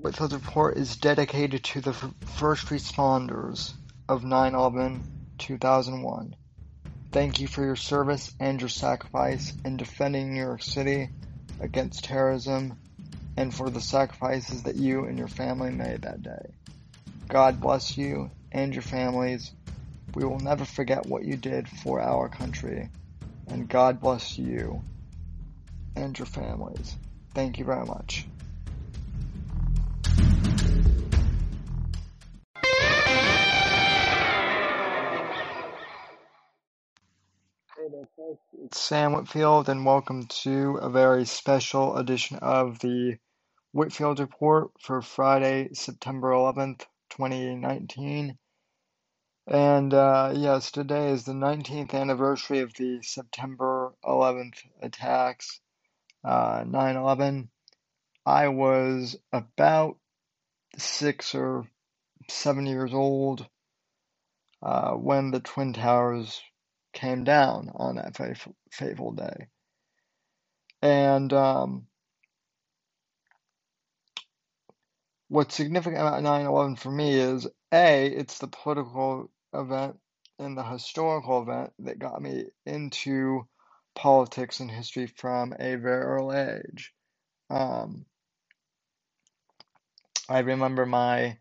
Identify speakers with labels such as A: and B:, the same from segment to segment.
A: Whitfield Report is dedicated to the first responders of 9/11, 2001. Thank you for your service and your sacrifice in defending New York City against terrorism and for the sacrifices that you and your family made that day. God bless you and your families. We will never forget what you did for our country. And God bless you and your families. Thank you very much. It's Sam Whitfield, and welcome to a very special edition of the Whitfield Report for Friday, September 11th, 2019. And uh, yes, today is the 19th anniversary of the September 11th attacks, uh, 9 uh, 11. I was about six or seven years old uh, when the Twin Towers came down on that fateful, day. And um, what's significant about 9 11 for me is A, it's the political event and the historical event that got me into politics and history from a very early age. Um, I remember my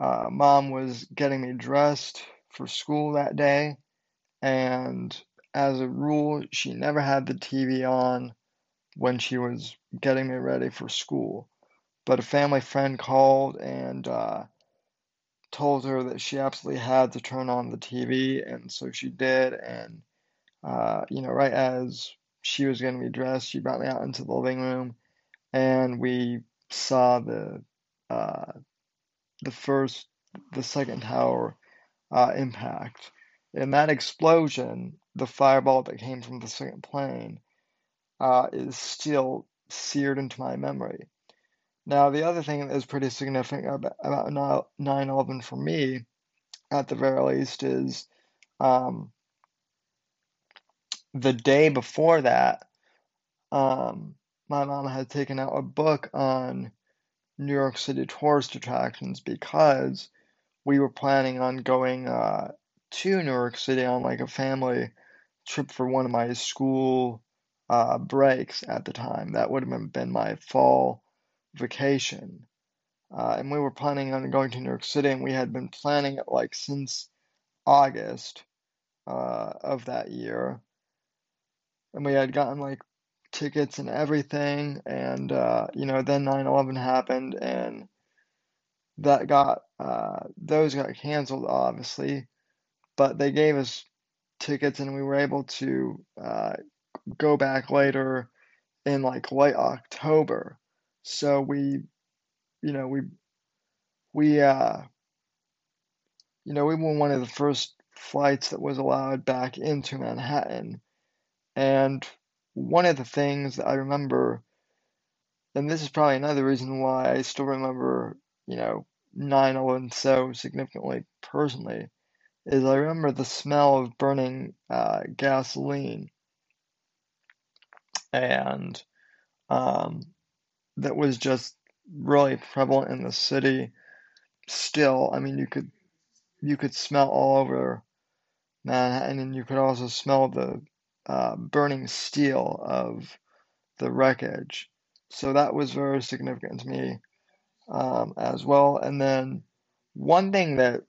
A: uh, mom was getting me dressed for school that day, and as a rule, she never had the TV on when she was getting me ready for school. But a family friend called and uh, told her that she absolutely had to turn on the TV, and so she did. And uh, you know, right as she was getting me dressed, she brought me out into the living room, and we saw the uh, the first, the second tower uh, impact. In that explosion, the fireball that came from the second plane uh, is still seared into my memory. Now, the other thing that is pretty significant about, about 9 11 for me, at the very least, is um, the day before that, um, my mom had taken out a book on New York City tourist attractions because we were planning on going uh, to New York City on like a family trip for one of my school uh, breaks at the time. That would have been my fall vacation. Uh, and we were planning on going to New York City, and we had been planning it like since August uh, of that year. And we had gotten like tickets and everything. And, uh, you know, then 9 11 happened, and that got, uh, those got canceled, obviously but they gave us tickets and we were able to uh, go back later in like late October. So we, you know, we, we, uh, you know, we were one of the first flights that was allowed back into Manhattan. And one of the things that I remember, and this is probably another reason why I still remember, you know, 9 11 so significantly personally, is I remember the smell of burning uh, gasoline, and um, that was just really prevalent in the city. Still, I mean, you could you could smell all over Manhattan, and you could also smell the uh, burning steel of the wreckage. So that was very significant to me um, as well. And then one thing that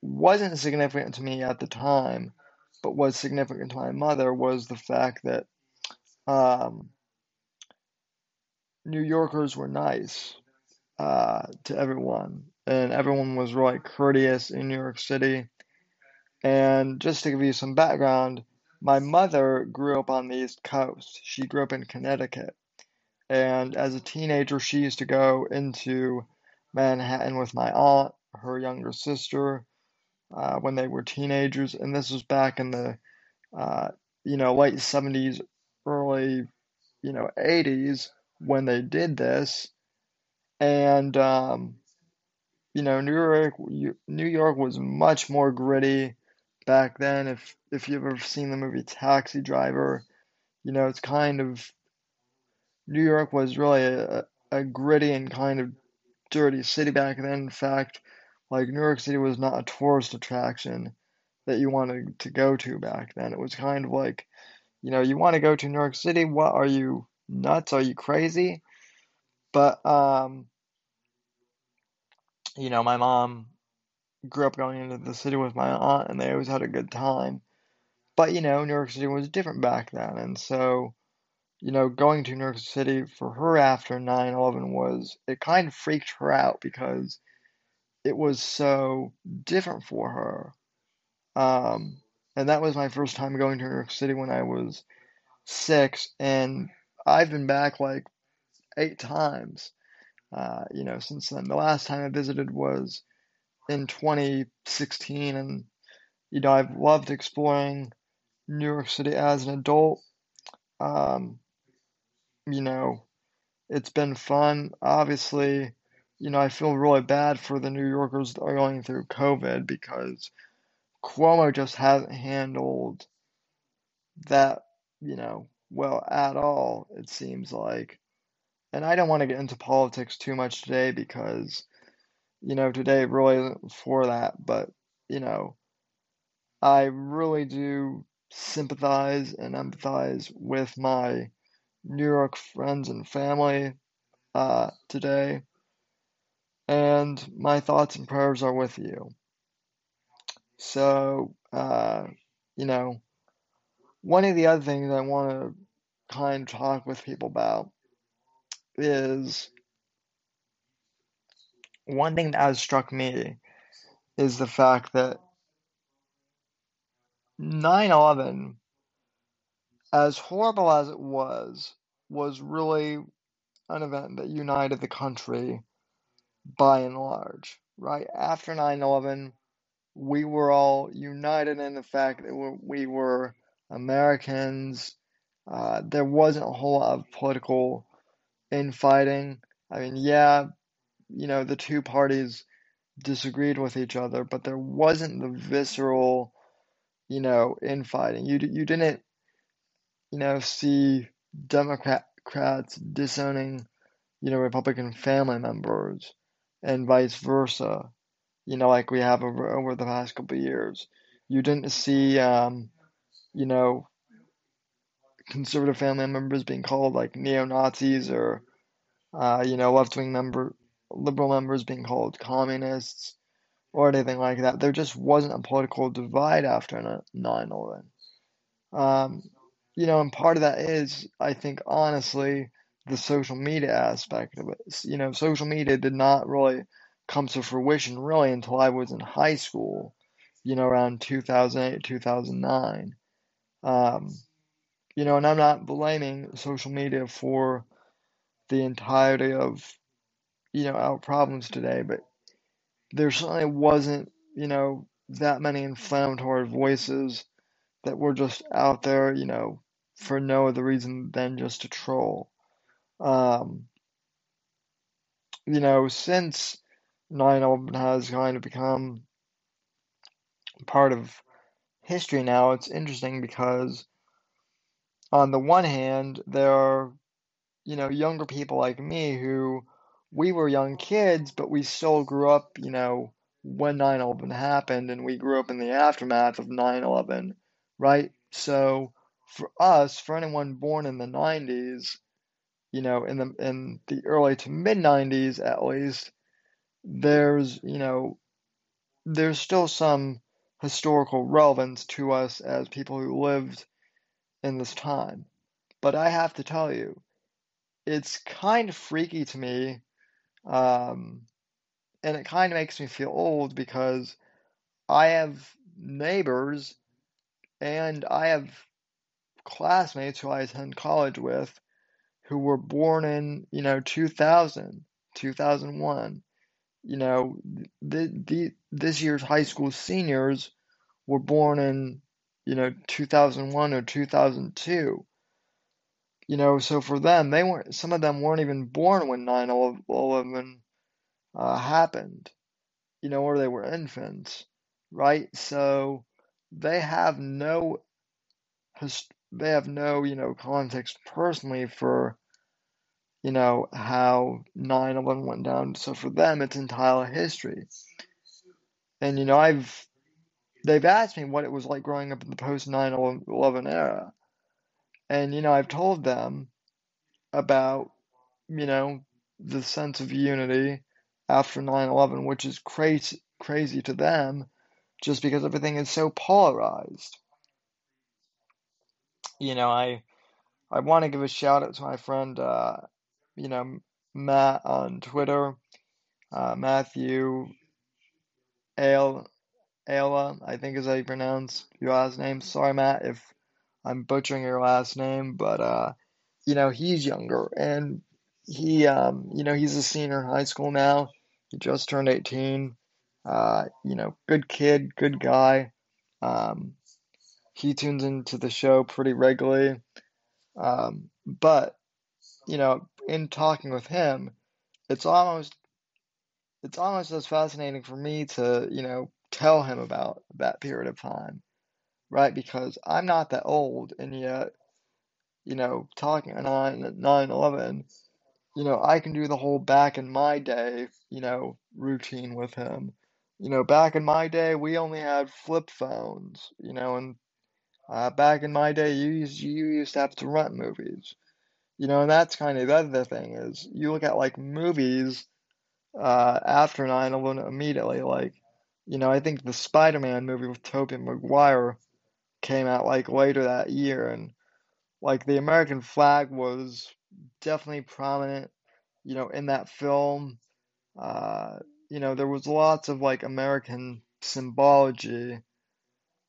A: wasn't significant to me at the time, but was significant to my mother was the fact that um, New Yorkers were nice uh, to everyone, and everyone was really courteous in New York City. And just to give you some background, my mother grew up on the East Coast. She grew up in Connecticut. And as a teenager, she used to go into Manhattan with my aunt, her younger sister, uh, when they were teenagers, and this was back in the uh, you know late 70s, early you know 80s when they did this, and um, you know New York New York was much more gritty back then. If if you've ever seen the movie Taxi Driver, you know it's kind of New York was really a, a gritty and kind of dirty city back then. In fact, like New York City was not a tourist attraction that you wanted to go to back then. It was kind of like, you know, you want to go to New York City? What are you nuts? Are you crazy? But um, you know, my mom grew up going into the city with my aunt, and they always had a good time. But you know, New York City was different back then, and so you know, going to New York City for her after 9 11 was, it kind of freaked her out because it was so different for her. Um, and that was my first time going to New York City when I was six, and I've been back like eight times, uh, you know, since then. The last time I visited was in 2016, and you know, I've loved exploring New York City as an adult. Um, you know, it's been fun. Obviously, you know, I feel really bad for the New Yorkers that are going through COVID because Cuomo just hasn't handled that, you know, well at all, it seems like. And I don't want to get into politics too much today because, you know, today really isn't for that, but, you know, I really do sympathize and empathize with my New York friends and family uh, today, and my thoughts and prayers are with you. So, uh, you know, one of the other things I want to kind of talk with people about is one thing that has struck me is the fact that 9 11, as horrible as it was, was really an event that united the country by and large, right? After 9 11, we were all united in the fact that we were Americans. Uh, there wasn't a whole lot of political infighting. I mean, yeah, you know, the two parties disagreed with each other, but there wasn't the visceral, you know, infighting. You you didn't, you know, see Democrats disowning, you know, Republican family members and vice versa. You know, like we have over over the past couple years. You didn't see, um, you know, conservative family members being called like neo Nazis or, uh, you know, left wing member liberal members being called communists or anything like that. There just wasn't a political divide after 9 11. Um, you know, and part of that is, I think, honestly, the social media aspect of it. You know, social media did not really come to fruition really until I was in high school, you know, around 2008, 2009. Um, you know, and I'm not blaming social media for the entirety of, you know, our problems today, but there certainly wasn't, you know, that many inflammatory voices that were just out there, you know, for no other reason than just to troll. Um, you know, since 9 11 has kind of become part of history now, it's interesting because, on the one hand, there are, you know, younger people like me who we were young kids, but we still grew up, you know, when 9 11 happened, and we grew up in the aftermath of 9 11, right? So, for us, for anyone born in the 90s, you know, in the in the early to mid 90s at least, there's, you know, there's still some historical relevance to us as people who lived in this time. But I have to tell you, it's kind of freaky to me, um, and it kind of makes me feel old because I have neighbors and I have classmates who I attend college with who were born in, you know, 2000, 2001. You know, the, the this year's high school seniors were born in, you know, 2001 or 2002. You know, so for them, they weren't, some of them weren't even born when 9 11 uh, happened, you know, or they were infants, right? So they have no they have no, you know, context personally for you know, how 9 11 went down. So for them, it's entire history. And, you know, I've, they've asked me what it was like growing up in the post 9 11 era. And, you know, I've told them about, you know, the sense of unity after 9 11, which is crazy, crazy to them just because everything is so polarized. You know, I I want to give a shout out to my friend, uh, you know, Matt on Twitter, uh, Matthew Ale, Ayla, I think is how you pronounce your last name. Sorry, Matt, if I'm butchering your last name, but uh, you know, he's younger and he, um, you know, he's a senior in high school now. He just turned 18. Uh, you know, good kid, good guy. Um, he tunes into the show pretty regularly. Um, but you know, in talking with him, it's almost it's almost as fascinating for me to, you know, tell him about that period of time, right? Because I'm not that old, and yet, you know, talking on 9 11, you know, I can do the whole back in my day, you know, routine with him. You know, back in my day, we only had flip phones, you know, and uh, back in my day, you used you used to have to rent movies, you know, and that's kind of the other thing is you look at like movies uh, after 9/11 immediately, like, you know, I think the Spider-Man movie with Tobey Maguire came out like later that year, and like the American flag was definitely prominent, you know, in that film. Uh, you know, there was lots of like American symbology,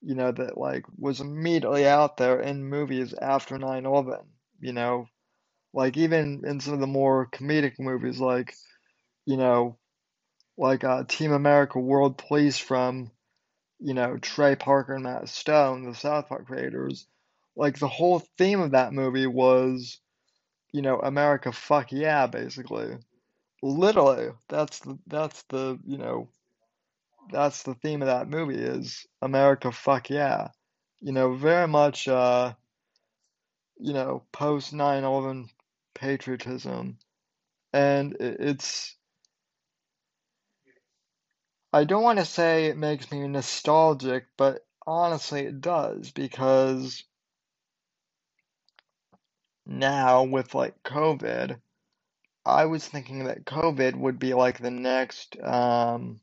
A: you know, that like was immediately out there in movies after 9/11, you know, like even in some of the more comedic movies like, you know, like uh, Team America World Police from, you know, Trey Parker and Matt Stone, the South Park creators. Like the whole theme of that movie was, you know, America fuck yeah, basically. Literally, that's the that's the, you know, that's the theme of that movie is America fuck yeah. You know, very much uh, you know, post 9/11 patriotism. And it's I don't want to say it makes me nostalgic, but honestly it does because now with like COVID, I was thinking that COVID would be like the next, um,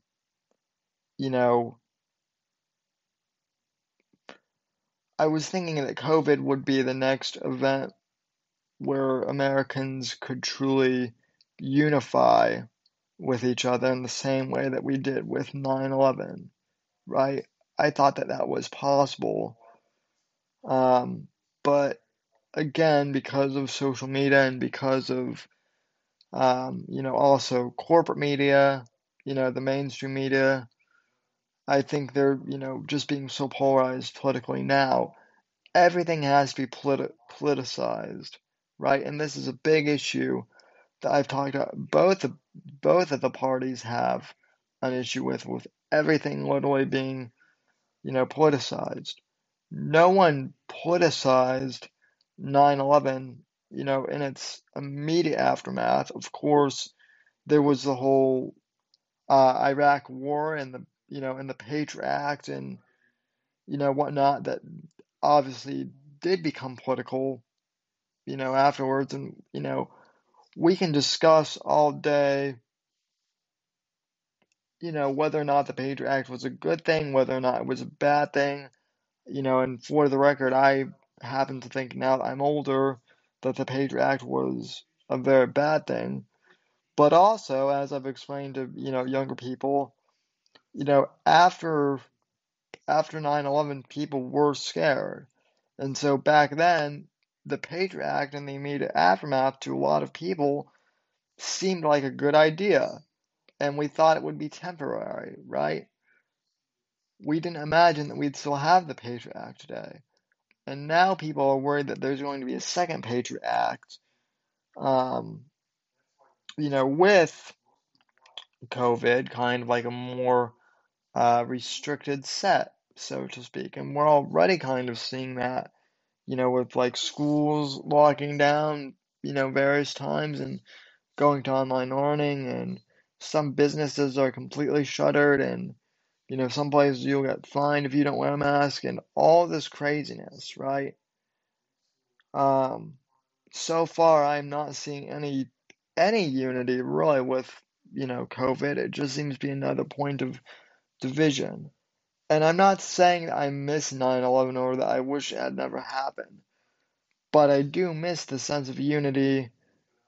A: you know, I was thinking that COVID would be the next event where Americans could truly unify with each other in the same way that we did with 9 11, right? I thought that that was possible. Um, but again, because of social media and because of, um, you know, also corporate media, you know, the mainstream media, I think they're, you know, just being so polarized politically now. Everything has to be politi- politicized, right? And this is a big issue that I've talked about. Both both of the parties have an issue with with everything literally being, you know, politicized. No one politicized 9/11, you know, in its immediate aftermath. Of course, there was the whole uh, Iraq War and the, you know, and the Patriot Act and, you know, whatnot that obviously did become political, you know, afterwards. And, you know, we can discuss all day, you know, whether or not the Patriot Act was a good thing, whether or not it was a bad thing, you know, and for the record, I happen to think now that I'm older that the Patriot Act was a very bad thing. But also, as I've explained to, you know, younger people, you know, after after 9/11, people were scared. And so back then, the Patriot Act and the immediate aftermath to a lot of people seemed like a good idea. And we thought it would be temporary, right? We didn't imagine that we'd still have the Patriot Act today. And now people are worried that there's going to be a second Patriot Act, um, you know, with COVID, kind of like a more uh, restricted set, so to speak. And we're already kind of seeing that, you know, with like schools locking down, you know, various times and going to online learning and some businesses are completely shuttered and you know, some places you'll get fined if you don't wear a mask and all this craziness, right? Um, so far I'm not seeing any any unity really with, you know, COVID. It just seems to be another point of division. And I'm not saying I miss 9/11 or that I wish it had never happened. But I do miss the sense of unity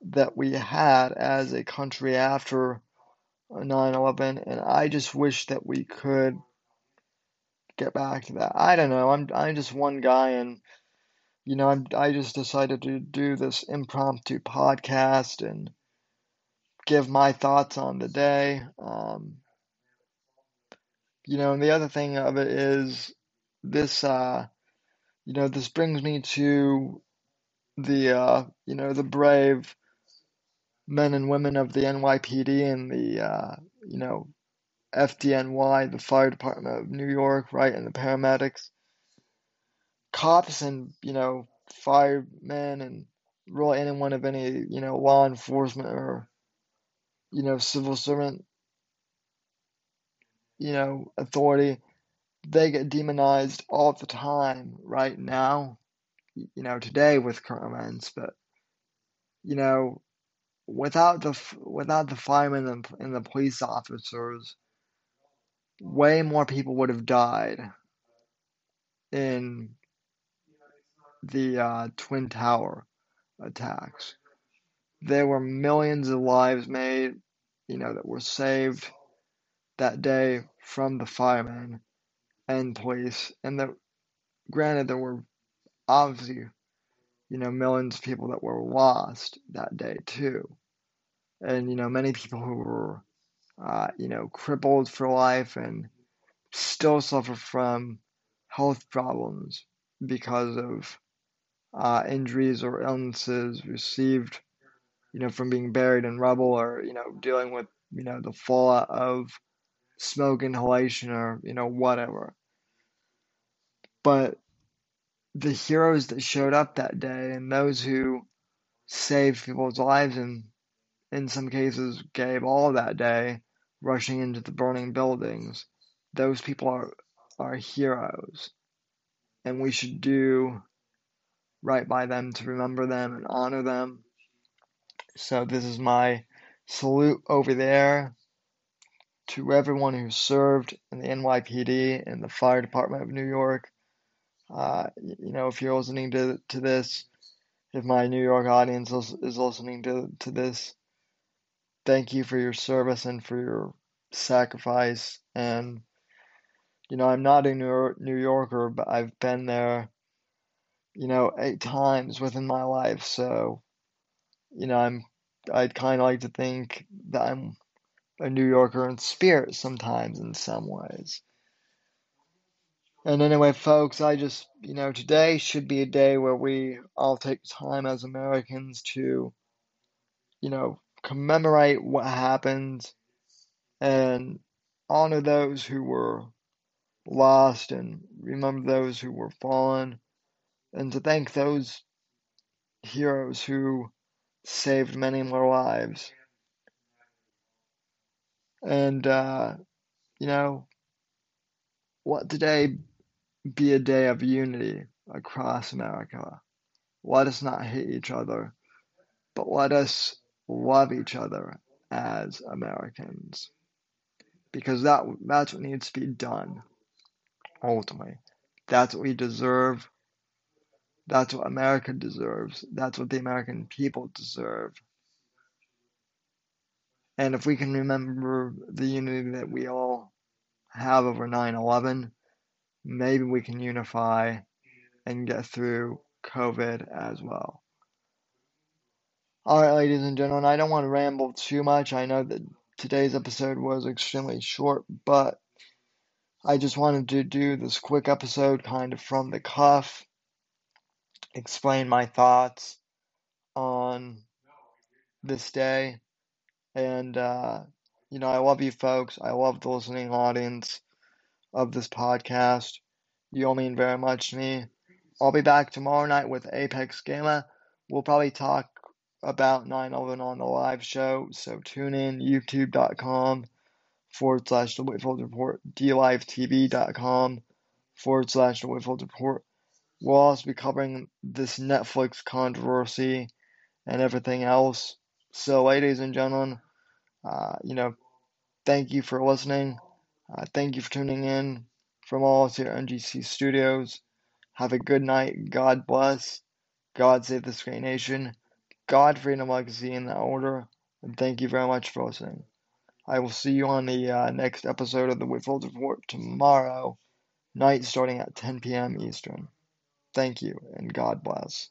A: that we had as a country after 9/11 and I just wish that we could get back to that. I don't know. I'm I'm just one guy and you know, I'm I just decided to do this impromptu podcast and give my thoughts on the day. Um, you know, and the other thing of it is this uh you know, this brings me to the uh, you know, the brave men and women of the NYPD and the uh, you know, FDNY, the fire department of New York, right, and the paramedics, cops, and you know, firemen, and really anyone of any you know law enforcement or you know civil servant, you know, authority, they get demonized all the time right now, you know, today with current events, but you know, without the without the firemen and, and the police officers way more people would have died in the uh, Twin Tower attacks. There were millions of lives made, you know, that were saved that day from the firemen and police. And that, granted, there were obviously, you know, millions of people that were lost that day too. And, you know, many people who were uh, you know, crippled for life and still suffer from health problems because of uh, injuries or illnesses received, you know, from being buried in rubble or, you know, dealing with, you know, the fallout of smoke inhalation or, you know, whatever. But the heroes that showed up that day and those who saved people's lives and in some cases gave all that day rushing into the burning buildings, those people are are heroes. And we should do right by them to remember them and honor them. So this is my salute over there to everyone who served in the NYPD and the fire department of New York. Uh, you know, if you're listening to to this, if my New York audience is listening to to this, thank you for your service and for your sacrifice. And, you know, I'm not a New Yorker, but I've been there, you know, eight times within my life. So, you know, I'm, I'd kind of like to think that I'm a New Yorker in spirit sometimes in some ways. And anyway, folks, I just, you know, today should be a day where we all take time as Americans to, you know, commemorate what happened and honor those who were lost and remember those who were fallen and to thank those heroes who saved many more lives. And, uh, you know, what today be a day of unity across America. Let us not hate each other, but let us love each other as Americans. Because that that's what needs to be done. Ultimately. That's what we deserve. That's what America deserves. That's what the American people deserve. And if we can remember the unity that we all have over 9 11, maybe we can unify and get through COVID as well. All right, ladies and gentlemen, I don't want to ramble too much. I know that today's episode was extremely short, but I just wanted to do this quick episode kind of from the cuff, explain my thoughts on this day. And, uh, you know, I love you folks. I love the listening audience of this podcast. You all mean very much to me. I'll be back tomorrow night with Apex Gamer. We'll probably talk about 9 11 on the live show. So tune in, youtube.com forward slash the Whitfield Report, dlivetv.com forward slash the Whitfield Report. We'll also be covering this Netflix controversy and everything else. So, ladies and gentlemen, uh, you know, thank you for listening. Uh, thank you for tuning in from all of us here at NGC Studios. Have a good night. God bless. God save this great nation. God, freedom, legacy in that order. And thank you very much for listening. I will see you on the uh, next episode of the Whitfield Report tomorrow night starting at 10 p.m. Eastern. Thank you, and God bless.